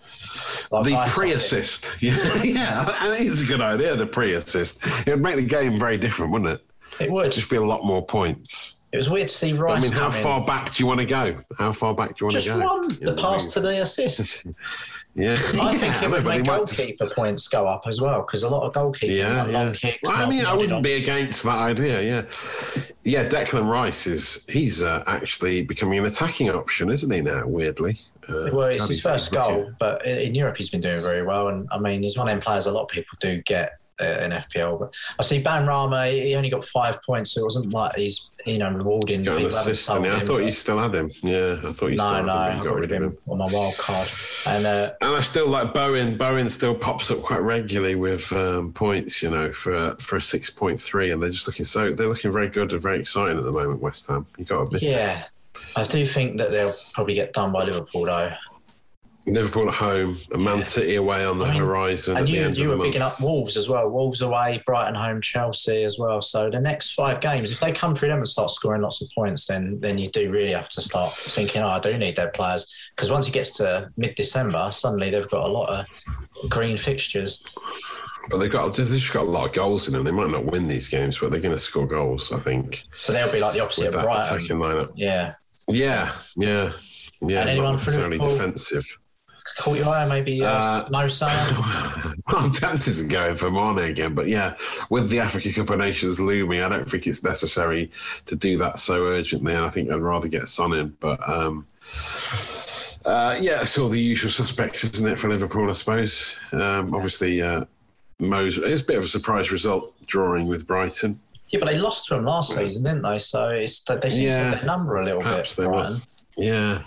Like The pre-assist, yeah, yeah, I think it's a good idea. The pre-assist, it would make the game very different, wouldn't it? It would. Just be a lot more points. It was weird to see Rice. I mean, how come in. far back do you want to go? How far back do you want Just to go? Just one. The I pass mean? to the assist. Yeah, I think it would make might just- goalkeeper points go up as well because a lot of goalkeepers Yeah, yeah. long kicks. Well, I mean, I wouldn't on. be against that idea. Yeah, yeah. Declan Rice is he's uh, actually becoming an attacking option, isn't he now? Weirdly. Uh, Well, it's his first goal, but in Europe he's been doing very well. And I mean, he's one of them players a lot of people do get in FPL. But I see Benrahma, he only got five points, so it wasn't like he's you know rewarding Got people having assist, sold I thought you still had him. Yeah, I thought you No, still no, had him. got got rid of him on my wild card. And uh, And I still like Bowen. Bowen still pops up quite regularly with um, points, you know, for for a six point three, and they're just looking so they're looking very good and very exciting at the moment. West Ham, you got a bit. yeah, I do think that they'll probably get done by Liverpool though. Liverpool at home, and Man City away on the I mean, horizon. And you, you were picking month. up Wolves as well. Wolves away, Brighton home, Chelsea as well. So the next five games, if they come through them and start scoring lots of points, then then you do really have to start thinking, oh, I do need their players. Because once it gets to mid December, suddenly they've got a lot of green fixtures. But they've got they've just got a lot of goals in them. They might not win these games, but they're going to score goals. I think So they'll be like the opposite of that Brighton. attacking lineup. Yeah. Yeah, yeah, yeah. And not necessarily defensive. Caught your eye, maybe uh, Uh, Mo Salah. well, I'm tempted to go for Mane again, but yeah, with the Africa Cup of Nations looming, I don't think it's necessary to do that so urgently. I think I'd rather get Son in, but um, uh, yeah, it's all the usual suspects, isn't it, for Liverpool? I suppose. Um, obviously, uh, Mo's it's a bit of a surprise result drawing with Brighton. Yeah, but they lost to them last season, didn't they? So it's they seem to have their number a little Perhaps bit. there Brighton. was. Yeah.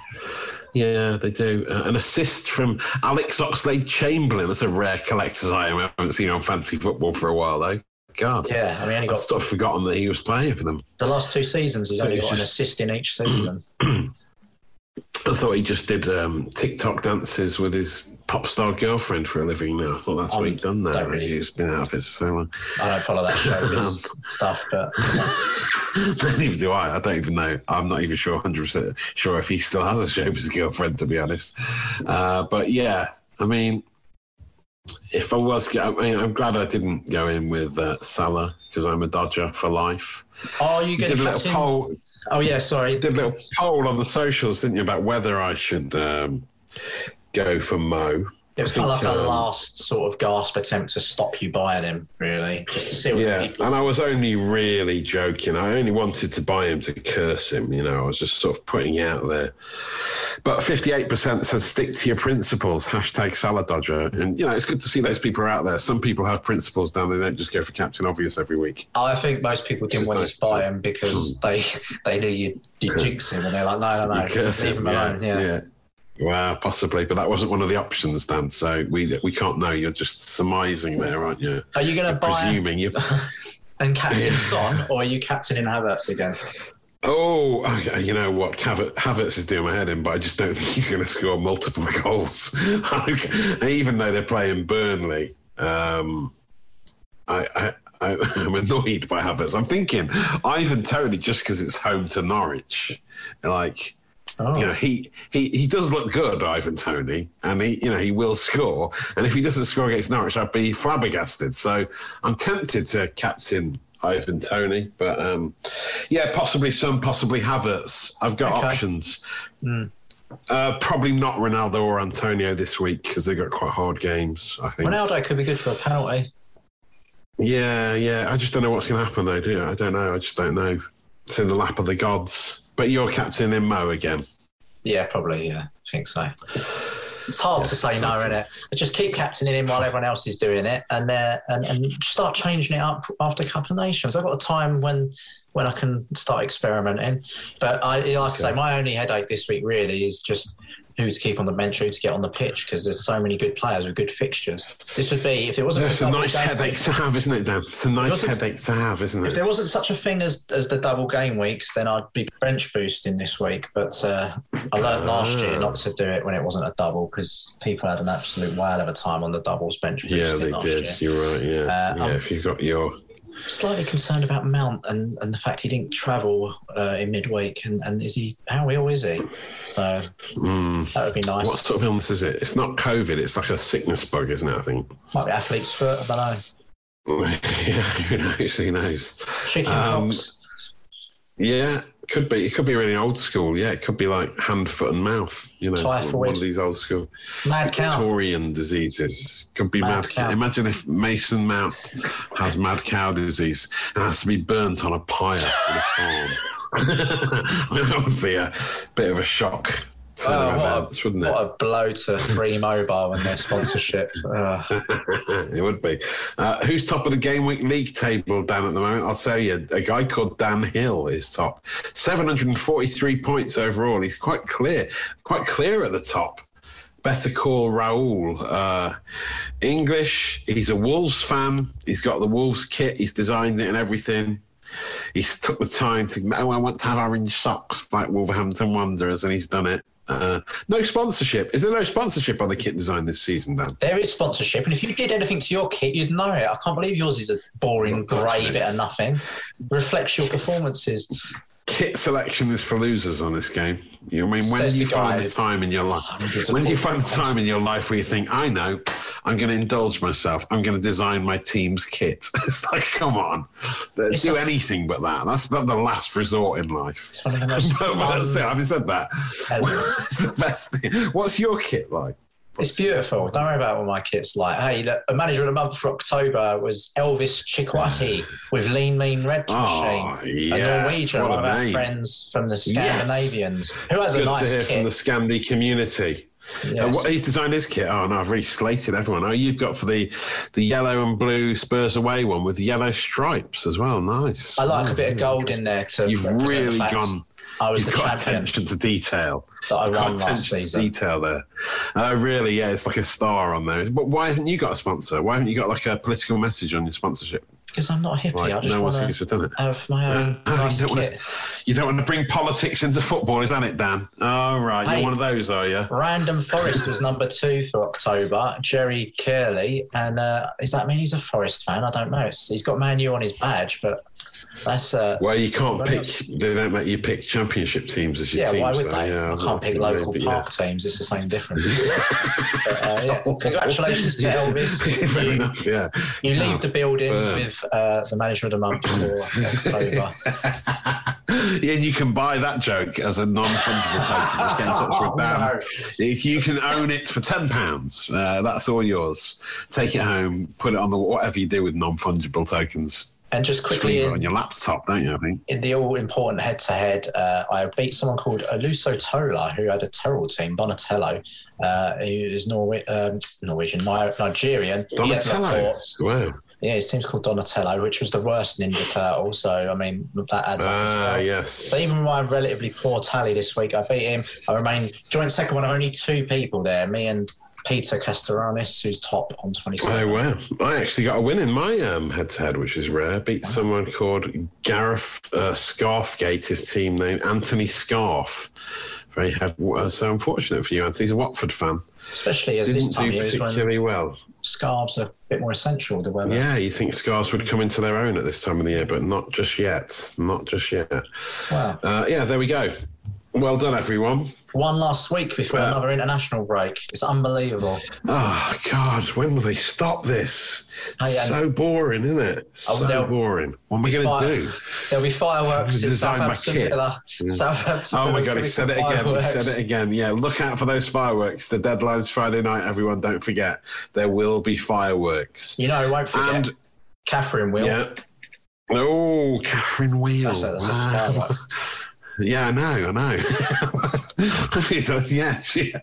Yeah, they do. Uh, an assist from Alex Oxlade Chamberlain. That's a rare collector's item I haven't seen on fancy football for a while, though. God. Yeah, I mean, I've got sort of forgotten that he was playing for them. the last two seasons. He's So only it's got an assist in each season. I thought he just did um, TikTok dances with his pop star girlfriend for a living now. I thought that's what Um, he'd done there. really- He's been out of it for so long. I don't follow that showbiz stuff, but Neither do I. I don't even know. I'm not even sure 100% sure if he still has a showbiz girlfriend, to be honest. Uh, but yeah, I mean, if I was, I mean, I'm glad I didn't go in with uh, Salah because I'm a Dodger for life. are you Did a little poll. Oh yeah, sorry. Did a little poll on the socials, didn't you, about whether I should um, go for Mo? It was kind of like a um, last sort of gasp attempt to stop you buying him, really, just to see what Yeah, people. and I was only really joking. I only wanted to buy him to curse him. You know, I was just sort of putting it out there. But 58% says stick to your principles. Hashtag Salah Dodger. And, you know, it's good to see those people are out there. Some people have principles down. They don't just go for Captain Obvious every week. I think most people didn't want nice to buy him because they they knew you you jinx him, and they're like, no, no, no, leave him. him Yeah, alone. Yeah. yeah. Well, possibly, but that wasn't one of the options, Dan. So we we can't know. You're just surmising there, aren't you? Are you going to buy Presuming you. and captain. Son, or are you captaining Havertz again? Oh, you know what? Havertz is doing my head in, but I just don't think he's going to score multiple goals. Even though they're playing Burnley, um, I, I, I, am annoyed by Havertz. I'm thinking Ivan Toney just because it's home to Norwich. Like, oh. you know, he, he he does look good, Ivan Toney, and he you know he will score. And if he doesn't score against Norwich, I'd be flabbergasted. So I'm tempted to captain Ivan Toney, But um, yeah, possibly some, possibly Havertz. I've got okay. options. Mm. Uh, probably not Ronaldo or Antonio this week because they've got quite hard games. I think Ronaldo could be good for a penalty. Yeah, yeah. I just don't know what's going to happen though. Do you? I don't know. I just don't know. It's in the lap of the gods. But you're captain in Mo again. Yeah, probably. Yeah, I think so. It's hard yeah, to say no, isn't it? But just keep captaining him while everyone else is doing it, and uh, and and start changing it up after a couple of nations. I've got a time when when I can start experimenting. But I, like I say, my only headache this week really is just who to keep on the bench, who to get on the pitch, because there's so many good players with good fixtures. This would be if it wasn't. it's a nice headache weeks, to have, isn't it, Dan? It's a nice headache to have, isn't it? If there wasn't such a thing as as the double game weeks, then I'd be bench boosting this week. But uh, I learned last year not to do it when it wasn't a double because people had an absolute whale of a time on the doubles bench. Yeah, they did. Year. You're right. Yeah, uh, yeah. Um, if you've got your slightly concerned about Mount and, and the fact he didn't travel uh, in midweek. And, and is he how ill is he? So mm. that would be nice. What sort of illness is it? It's not COVID. It's like a sickness bug, isn't it? I think might be athlete's foot. I don't know. yeah, who knows? Who knows? Chicken um. Yeah, could be. It could be really old school. Yeah, it could be like hand, foot, and mouth. You know, Typhoid. one of these old school mad Victorian cow. diseases. Could be mad, mad cow. Imagine if Mason Mount has mad cow disease and has to be burnt on a pyre in a farm. That would be a bit of a shock oh, events, a, wouldn't it? What a blow to Free Mobile and their sponsorship. it would be. Uh, who's top of the game week league table, Dan, at the moment? I'll tell you, a guy called Dan Hill is top. 743 points overall. He's quite clear, quite clear at the top. Better call Raul. Uh, English. He's a Wolves fan. He's got the Wolves kit. He's designed it and everything he's took the time to oh I want to have orange socks like Wolverhampton Wanderers and he's done it. Uh, no sponsorship. Is there no sponsorship on the kit design this season, Dan? There is sponsorship, and if you did anything to your kit, you'd know it. I can't believe yours is a boring grey bit of nothing. Reflects your performances kit selection is for losers on this game. You know, I mean, when do you find the time in your life? When do you find the time in your life where you think, I know, I'm going to indulge myself. I'm going to design my team's kit. it's like, come on, it's do a, anything but that. That's not the last resort in life. It's one of the most. but that's it. Having said that, what's the best thing? What's your kit like? It's beautiful. Don't worry about what my kit's like. Hey, look, a manager of the month for October was Elvis Chikwati with Lean Mean Red oh, Machine, yes, a Norwegian, one of our friends from the Scandinavians, yes. who has Good a nice to hear kit. from the Scandi community. Yes. Uh, what, he's designed his kit. Oh no, I've really slated everyone. Oh, you've got for the the yellow and blue Spurs away one with yellow stripes as well. Nice. I like a bit of gold in there to. You've really gone I was You've got champion. attention to detail. That I got attention to detail there. Uh, really, yeah, it's like a star on there. But why haven't you got a sponsor? Why haven't you got like a political message on your sponsorship? Because I'm not a hippie. Like, I just no want to have my own uh, nice you, don't to, you don't want to bring politics into football, is that it, Dan? All oh, right, hey, you're one of those, are you? Random Forest was number two for October. Jerry Curley, and uh, does that mean he's a Forest fan? I don't know. He's got Man U on his badge, but that's uh, well, you can't pick. They don't let you pick championship teams as your yeah, team. Why would so, they? Yeah, I can't pick local park yeah. teams. It's the same difference. but, uh, yeah. Congratulations to Elvis. Fair you, enough. Yeah. You leave the building with uh, the manager of the month for October. yeah, and you can buy that joke as a non-fungible token. Just get in touch with If you can own it for ten pounds, uh, that's all yours. Take it home, put it on the whatever you do with non-fungible tokens and just quickly in, on your laptop, don't you? I think in the all important head to head, I beat someone called Aluso Tola, who had a terrible team, Donatello, uh, who is Norwe- um, Norwegian, Nigerian. Donatello. Wow. Yeah, his team's called Donatello, which was the worst Ninja Turtle. So I mean that adds up. Ah, well. yes. So even my relatively poor tally this week, I beat him. I remain joint second one of only two people there. Me and Peter Castellanos, who's top on 27. Oh, wow. I actually got a win in my um, head-to-head, which is rare. Beat someone called Gareth uh, Scarfgate, his team name, Anthony Scarf. Very head- uh, so unfortunate for you, Anthony. He's a Watford fan. Especially as Didn't this time of do particularly well. scarves are a bit more essential, the weather. Yeah, you think scarves would come into their own at this time of the year, but not just yet. Not just yet. Wow. Uh, yeah, there we go. Well done, everyone. One last week before Yeah. another international break. It's unbelievable. Oh God, when will they stop this? Hey, so boring, isn't it? Oh, So boring. What am I going to do? There'll be fireworks in Southampton kit. Villa. Southampton Oh my God, he said it again. He said it again. Yeah, look out for those fireworks. The deadline's Friday night, everyone. Don't forget. There will be fireworks. You know, won't forget. And Catherine will. yeah. Oh, Catherine Wheel. That's that's a Wow. Yeah, I know, I know. yeah,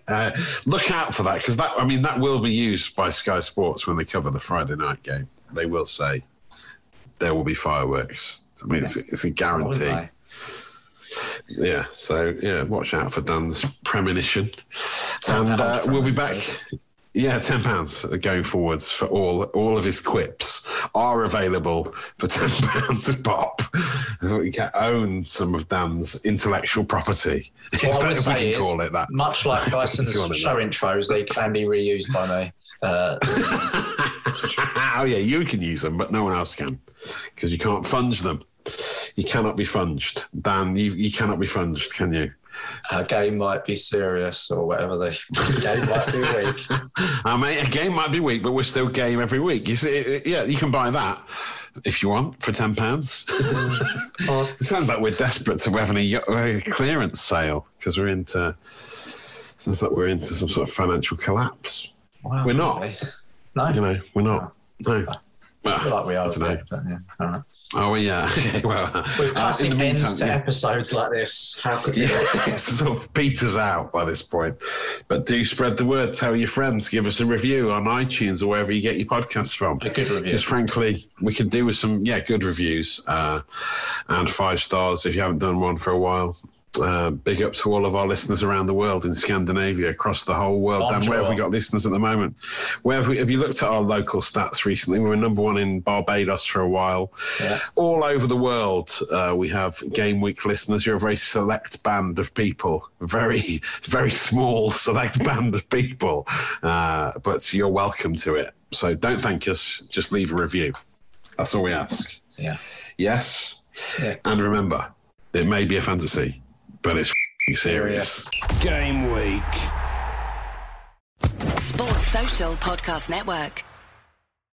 uh, look out for that because that. I mean, that will be used by Sky Sports when they cover the Friday night game. They will say there will be fireworks. I mean, it's, it's a guarantee. Yeah, so yeah, watch out for Dan's premonition, and uh, we'll be back. Yeah, ten pounds going forwards for all all of his quips are available for ten pounds a pop. We can own some of Dan's intellectual property, What I would say is, call it that. much like Dyson's show that. intros, they can be reused by me. Uh, oh yeah, you can use them, but no one else can because you can't funge them. You cannot be funged, Dan. You you cannot be funged, can you? A game might be serious or whatever the game might be weak. Uh, mate, a game might be weak, but we're still game every week. You see, it- it- yeah, you can buy that if you want for ten pounds. it sounds like we're desperate to have any uh, clearance sale because we're into. Sounds like we're into some sort of financial collapse. Wow, We're not. okay. No, You know, we're not. No. I feel like we are. I don't know. but yeah, all right. Oh yeah. Well, With uh, classic in the ends to yeah. episodes like this, how could you? Yeah, it sort of peters out by this point. But do spread the word. Tell your friends. Give us a review on iTunes or wherever you get your podcasts from. A good review. Because frankly, we could do with some yeah good reviews uh, and five stars if you haven't done one for a while. Uh, big up to all of our listeners around the world in Scandinavia, across the whole world. And where have we got listeners at the moment? Where have, we, have you looked at our local stats recently? We were number one in Barbados for a while Yeah. all over the world, uh, we have Game Week listeners. You're a very select band of people, very, very small select band of people, uh, but you're welcome to it. So don't thank us, just leave a review. That's all we ask. Yeah. Yes, Yeah. and remember, it may be a fantasy, but it's f***ing serious. Game week. Sports Social Podcast Network.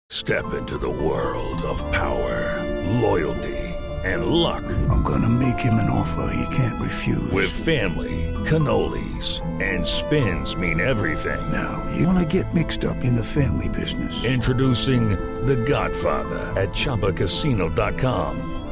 Step into the world of power, loyalty, and luck. I'm gonna make him an offer he can't refuse. With family, cannolis, and spins mean everything. now, you wanna get mixed up in the family business. Introducing The Godfather at ChumbaCasino.com.